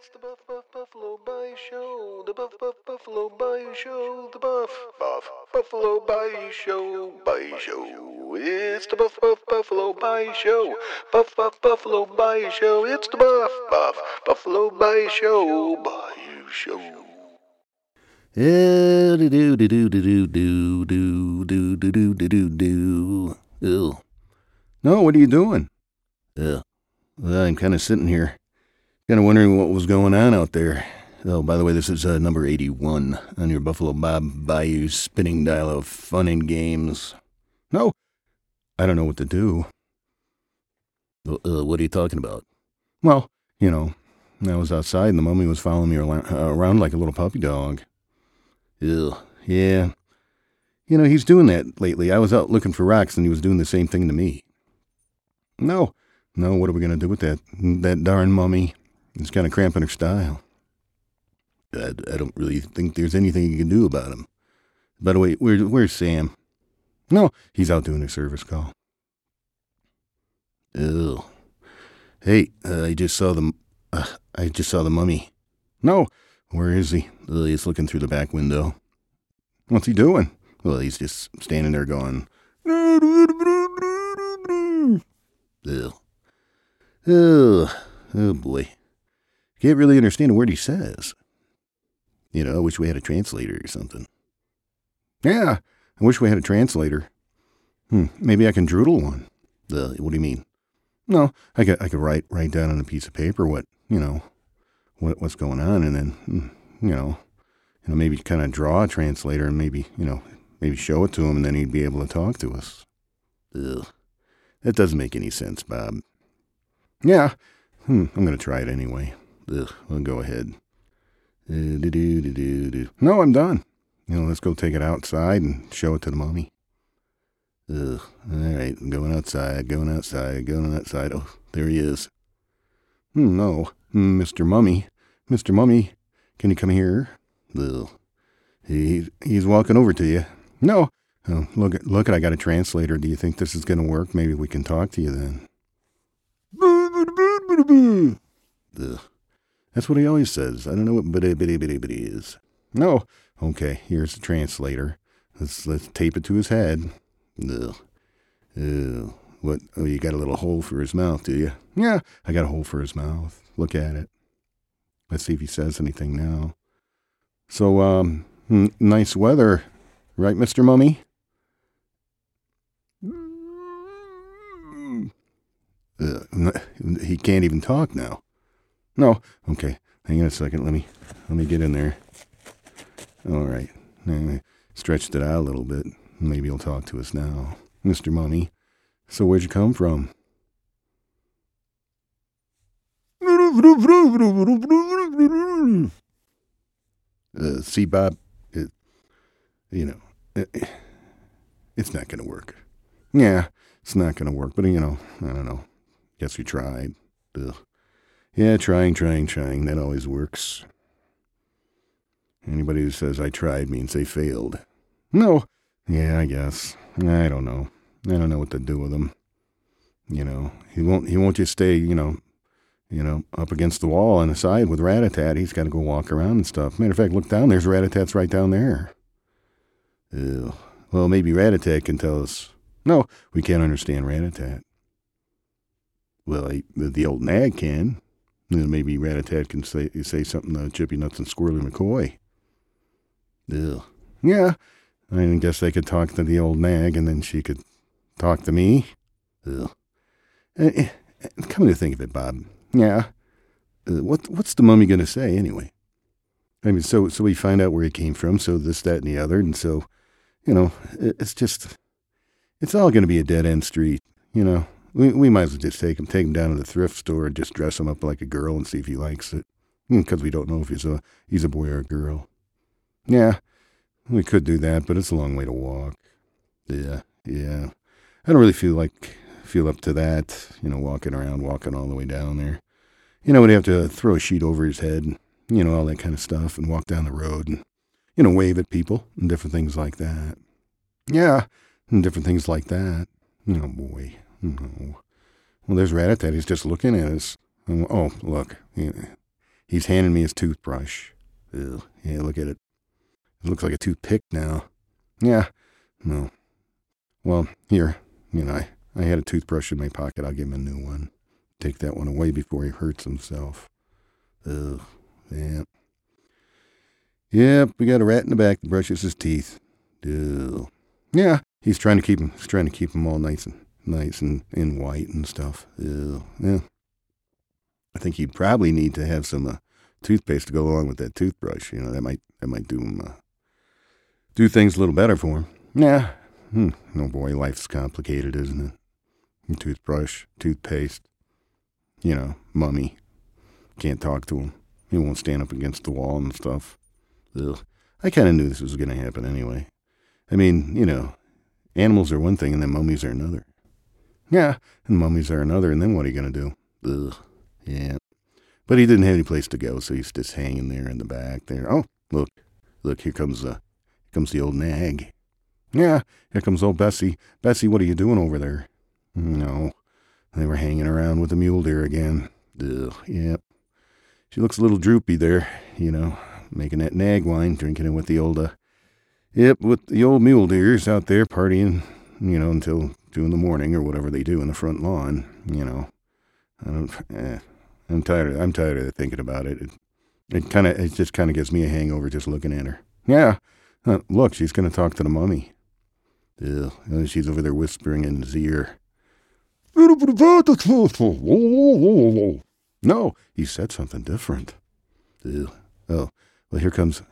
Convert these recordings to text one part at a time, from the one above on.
It's the Buff Buff Buffalo Bayou Show. The Buff Buff Buffalo Bayou Show. The Buff Buff Buffalo Bayou Show. Bayou Show. It's the Buff Buff Buffalo Bayou Show. Buff Buff Buffalo Bayou Show. It's the Buff Buff Buffalo Bayou Show. Bayou Show. do do do do do do do do do do do do do. Ew. No, what are you doing? Uh, I'm kind of sitting here, kind of wondering what was going on out there. Oh, by the way, this is uh, number 81 on your Buffalo Bob Bayou spinning dial of fun and games. No, I don't know what to do. Uh, what are you talking about? Well, you know, I was outside and the mummy was following me around like a little puppy dog. Ew, yeah. You know, he's doing that lately. I was out looking for rocks and he was doing the same thing to me. No, no, what are we going to do with that? That darn mummy. It's kind of cramping her style. I, I don't really think there's anything you can do about him. By the way, where, where's Sam? No, he's out doing a service call. Ew. Hey, uh, I just saw the, uh, I just saw the mummy. No, where is he? Uh, he's looking through the back window. What's he doing? Well, he's just standing there going. Ew. Oh, oh boy. Can't really understand a word he says. You know, I wish we had a translator or something. Yeah, I wish we had a translator. Hmm, maybe I can droodle one. What do you mean? No, I could I could write write down on a piece of paper what you know, what what's going on, and then hmm, you know, you know maybe kind of draw a translator and maybe you know maybe show it to him, and then he'd be able to talk to us. Ugh, that doesn't make any sense, Bob. Yeah. Hmm, I'm going to try it anyway. Ugh, I'll go ahead. No, I'm done. You know, let's go take it outside and show it to the mummy. Ugh. All right, I'm going outside, going outside, going outside. Oh, there he is. Hmm, no, Mr. Mummy, Mr. Mummy, can you come here? Ugh. He, he's walking over to you. No. Oh, look, look, I got a translator. Do you think this is going to work? Maybe we can talk to you then. Ugh. That's what he always says. I don't know what bitty bitty bitty bitty is. No. Okay, here's the translator. Let's let's tape it to his head. Ugh. Ugh. What? Oh, you got a little hole for his mouth, do you? Yeah, I got a hole for his mouth. Look at it. Let's see if he says anything now. So, um, n- nice weather, right, Mister Mummy? Uh, he can't even talk now. No, okay. Hang on a second. Let me let me get in there. All right. Stretched it out a little bit. Maybe he'll talk to us now, Mister Mummy. So where'd you come from? Uh, see, Bob, it, you know, it, it's not going to work. Yeah, it's not going to work. But you know, I don't know. Guess we tried. Ugh. Yeah, trying, trying, trying. That always works. Anybody who says I tried means they failed. No. Yeah, I guess. I don't know. I don't know what to do with him. You know, he won't. He won't just stay. You know, you know, up against the wall on the side with Ratatat. He's got to go walk around and stuff. Matter of fact, look down. There's Ratatat's right down there. Ew. Well, maybe Ratatat can tell us. No, we can't understand Ratatat. Well, I, the old nag can. Maybe Ratatat can say say something to Chippy Nuts and Squirrely McCoy. Yeah, I guess they could talk to the old nag, and then she could talk to me. Ugh. Uh, come to think of it, Bob. Yeah. Uh, what what's the mummy gonna say anyway? I mean, so so we find out where he came from, so this, that, and the other, and so, you know, it's just, it's all gonna be a dead end street, you know. We, we might as well just take him, take him down to the thrift store and just dress him up like a girl and see if he likes it. Because hmm, we don't know if he's a he's a boy or a girl. Yeah, we could do that, but it's a long way to walk. Yeah, yeah. I don't really feel like feel up to that. You know, walking around, walking all the way down there. You know, we'd have to throw a sheet over his head, and, you know, all that kind of stuff, and walk down the road and you know wave at people and different things like that. Yeah, and different things like that. Oh boy. No. Well, there's Ratatat. He's just looking at us. Oh, look. He's handing me his toothbrush. Ugh, yeah, look at it. It looks like a toothpick now. Yeah, no. Well, here, you know, I, I had a toothbrush in my pocket. I'll give him a new one. Take that one away before he hurts himself. Ugh, yeah. Yep, we got a rat in the back that brushes his teeth. Ugh. Yeah, he's trying to keep him. He's trying to keep him all nice and nice and in white and stuff. Ugh. Yeah. I think he'd probably need to have some uh, toothpaste to go along with that toothbrush. You know, that might that might do him uh, do things a little better for him. Yeah. Hmm. No boy, life's complicated, isn't it? Toothbrush, toothpaste. You know, mummy. Can't talk to him. He won't stand up against the wall and stuff. Ugh. I kind of knew this was going to happen anyway. I mean, you know, animals are one thing and then mummies are another. Yeah, and mummies are another, and then what are you going to do? Ugh. Yeah. But he didn't have any place to go, so he's just hanging there in the back there. Oh, look, look, here comes the, here comes the old nag. Yeah, here comes old Bessie. Bessie, what are you doing over there? No, they were hanging around with the mule deer again. Ugh, yep. She looks a little droopy there, you know, making that nag wine, drinking it with the old, uh, yep, with the old mule deers out there partying, you know, until two in the morning or whatever they do in the front lawn, you know. I don't, eh, I'm tired. I'm tired of thinking about it. It, it kind of, it just kind of gives me a hangover just looking at her. Yeah, uh, look, she's going to talk to the mummy. Ugh, she's over there whispering in his ear. No, he said something different. Ugh. Oh, well, here comes,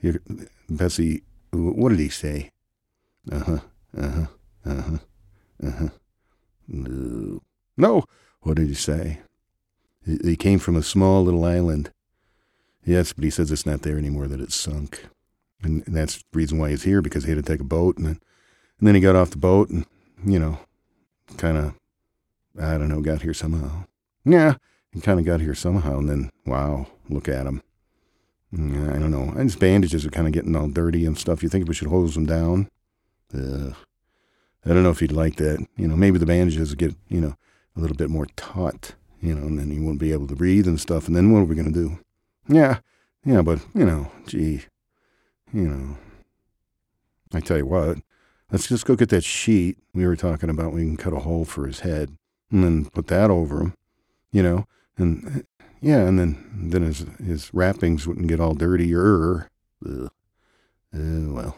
here, Bessie. What did he say? Uh huh. Uh huh. Uh huh. Uh huh. No. No. What did he say? He came from a small little island. Yes, but he says it's not there anymore, that it's sunk. And that's the reason why he's here, because he had to take a boat. And then, and then he got off the boat and, you know, kind of, I don't know, got here somehow. Yeah, he kind of got here somehow. And then, wow, look at him. Yeah, I don't know. And his bandages are kind of getting all dirty and stuff. You think we should hose him down? Ugh. I don't know if he'd like that. You know, maybe the bandages get, you know, a little bit more taut you know, and then he won't be able to breathe and stuff. And then what are we going to do? Yeah, yeah, but, you know, gee, you know, I tell you what, let's just go get that sheet we were talking about. We can cut a hole for his head and then put that over him, you know, and yeah, and then then his his wrappings wouldn't get all dirty or, uh, well,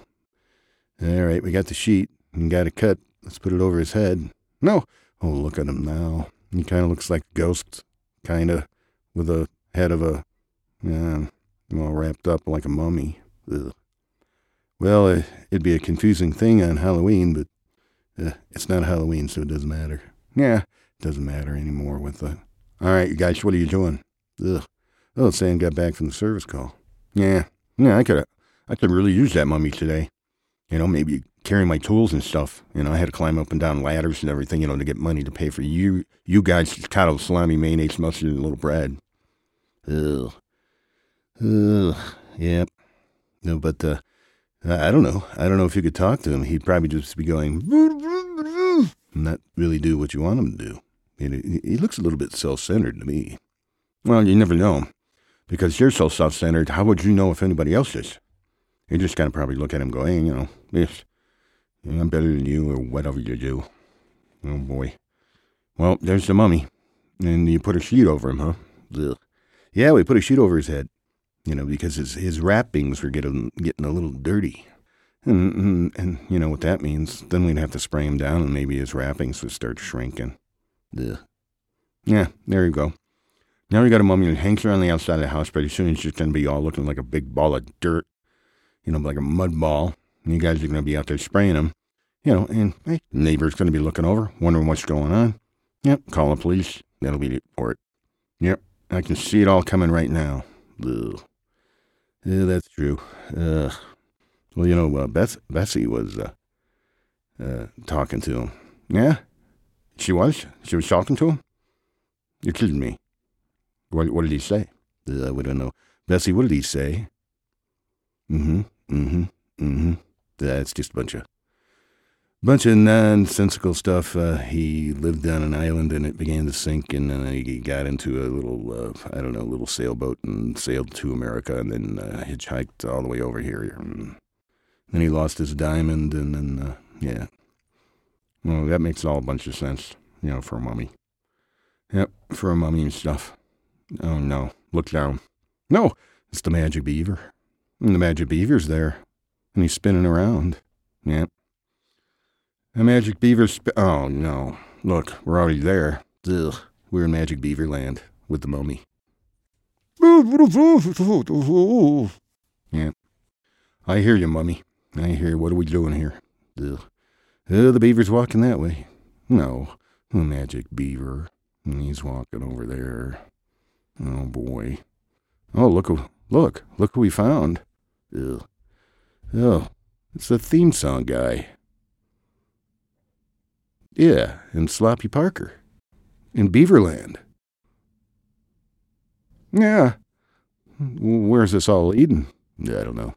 all right, we got the sheet and got it cut. Let's put it over his head. No, oh, look at him now. He kind of looks like a ghost, kind of, with a head of a, yeah, all wrapped up like a mummy. Ugh. Well, uh, it'd be a confusing thing on Halloween, but uh, it's not Halloween, so it doesn't matter. Yeah, it doesn't matter anymore with the. All right, you guys, what are you doing? Ugh. Oh, Sam got back from the service call. Yeah, yeah, I could, I could really use that mummy today. You know, maybe carrying my tools and stuff. You know, I had to climb up and down ladders and everything, you know, to get money to pay for you, you guys' cattle, salami, mayonnaise, mustard, and a little bread. Ugh. Ugh. Yep. No, but, uh, I don't know. I don't know if you could talk to him. He'd probably just be going, and not really do what you want him to do. He, looks a little bit self centered to me. Well, you never know. Because you're so self centered, how would you know if anybody else is? You just gotta probably look at him going, you know, yes, I'm better than you or whatever you do. Oh boy. Well, there's the mummy. And you put a sheet over him, huh? Ugh. Yeah, we put a sheet over his head. You know, because his, his wrappings were getting, getting a little dirty. And, and, and, you know what that means. Then we'd have to spray him down and maybe his wrappings would start shrinking. Ugh. Yeah, there you go. Now we got a mummy that hangs around the outside of the house. Pretty soon it's just going to be all looking like a big ball of dirt. You know, like a mud ball. And you guys are going to be out there spraying them you know, and hey, neighbor's going to be looking over, wondering what's going on. Yep, call the police. That'll be it for it. Yep, I can see it all coming right now. Ugh. Yeah, that's true. Ugh. Well, you know, uh, Beth, Bessie was uh, uh, talking to him. Yeah, she was. She was talking to him. You're kidding me. What, what did he say? Uh, we don't know. Bessie, what did he say? Mm-hmm. Mm-hmm. Mm-hmm. That's just a bunch of bunch of nonsensical stuff. Uh, he lived on an island and it began to sink, and then he got into a little, uh, I don't know, little sailboat and sailed to America, and then uh, hitchhiked all the way over here. And then he lost his diamond, and then uh, yeah, well, that makes all a bunch of sense, you know, for a mummy. Yep, for a mummy and stuff. Oh no, look down. No, it's the magic beaver. And the magic beaver's there, and he's spinning around. Yep. A magic beaver sp- Oh, no. Look, we're already there. Ugh. We're in Magic Beaver Land with the mummy. Yeah. I hear you, mummy. I hear. What are we doing here? Ugh. Uh, the beaver's walking that way. No. Magic beaver. He's walking over there. Oh, boy. Oh, look. Look. Look who we found. Ugh. Oh, it's the theme song guy. Yeah, in Sloppy Parker. In Beaverland. Yeah. Where's this all leading? I don't know.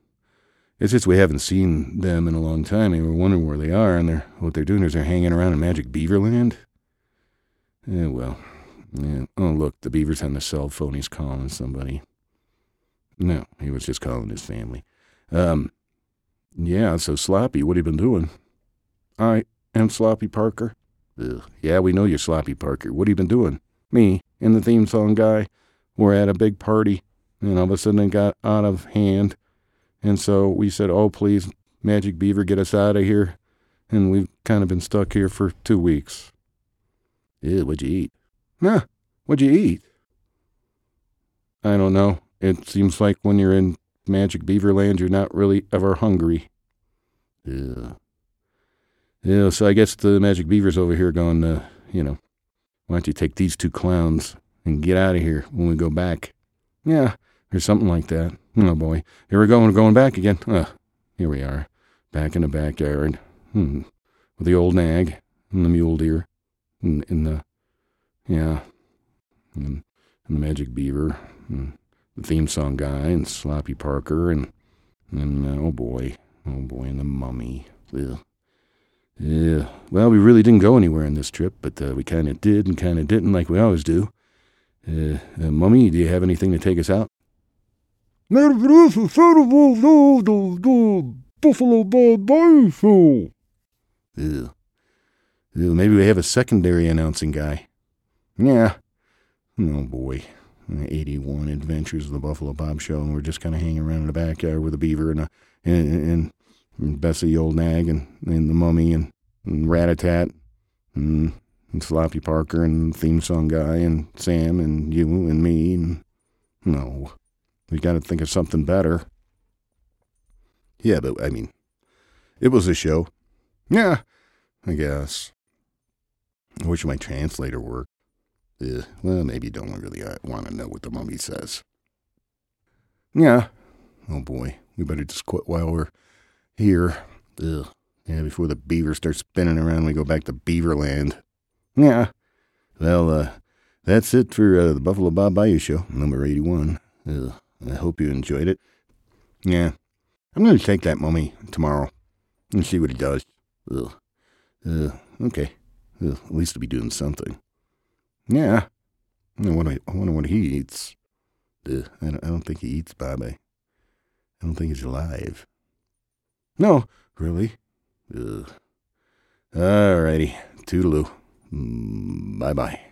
It's just we haven't seen them in a long time, and we're wondering where they are, and they're what they're doing is they're hanging around in Magic Beaverland. Yeah, well. Yeah. Oh, look, the beaver's on the cell phone. He's calling somebody. No, he was just calling his family. Um, yeah, so Sloppy, what have you been doing? I and Sloppy Parker. Ugh. Yeah, we know you're Sloppy Parker. What have you been doing? Me and the theme song guy were at a big party, and all of a sudden it got out of hand. And so we said, oh, please, Magic Beaver, get us out of here. And we've kind of been stuck here for two weeks. Ew, what'd you eat? Nah, what'd you eat? I don't know. It seems like when you're in Magic Beaver Land, you're not really ever hungry. Yeah. Yeah, so I guess the Magic Beaver's over here going, uh, you know, why don't you take these two clowns and get out of here when we go back? Yeah, or something like that. Oh boy, here we go, we're going back again. Uh, here we are, back in the backyard, hmm, with the old nag and the mule deer, and, and the, yeah, and, and the Magic Beaver, and the theme song guy, and Sloppy Parker, and, and uh, oh boy, oh boy, and the mummy. Ugh. Yeah, well, we really didn't go anywhere on this trip, but uh, we kind of did and kind of didn't, like we always do. Uh, uh, Mummy, do you have anything to take us out? Buffalo Bob Show. Ew. Ew, maybe we have a secondary announcing guy. Yeah. Oh boy. 81 Adventures of the Buffalo Bob Show, and we're just kind of hanging around in the backyard with a beaver and a and, and and Bessie Old Nag and, and the Mummy and, and Ratatat and, and Sloppy Parker and Theme Song Guy and Sam and you and me. And, no, we got to think of something better. Yeah, but I mean, it was a show. Yeah, I guess. I wish my translator worked. Uh, well, maybe you don't really uh, want to know what the mummy says. Yeah. Oh boy, we better just quit while we're here. Ugh. Yeah, before the beaver starts spinning around, we go back to Beaverland. Yeah. Well, uh, that's it for uh, the Buffalo Bob Bayou Show, number 81. Ugh. I hope you enjoyed it. Yeah. I'm going to take that mummy tomorrow and see what he does. Ugh. Uh, okay. Ugh. At least he'll be doing something. Yeah. I wonder, I wonder what he eats. Ugh. I, don't, I don't think he eats Bobby. I don't think he's alive. No, really? Ugh. All righty. Toodaloo. Mm, bye bye.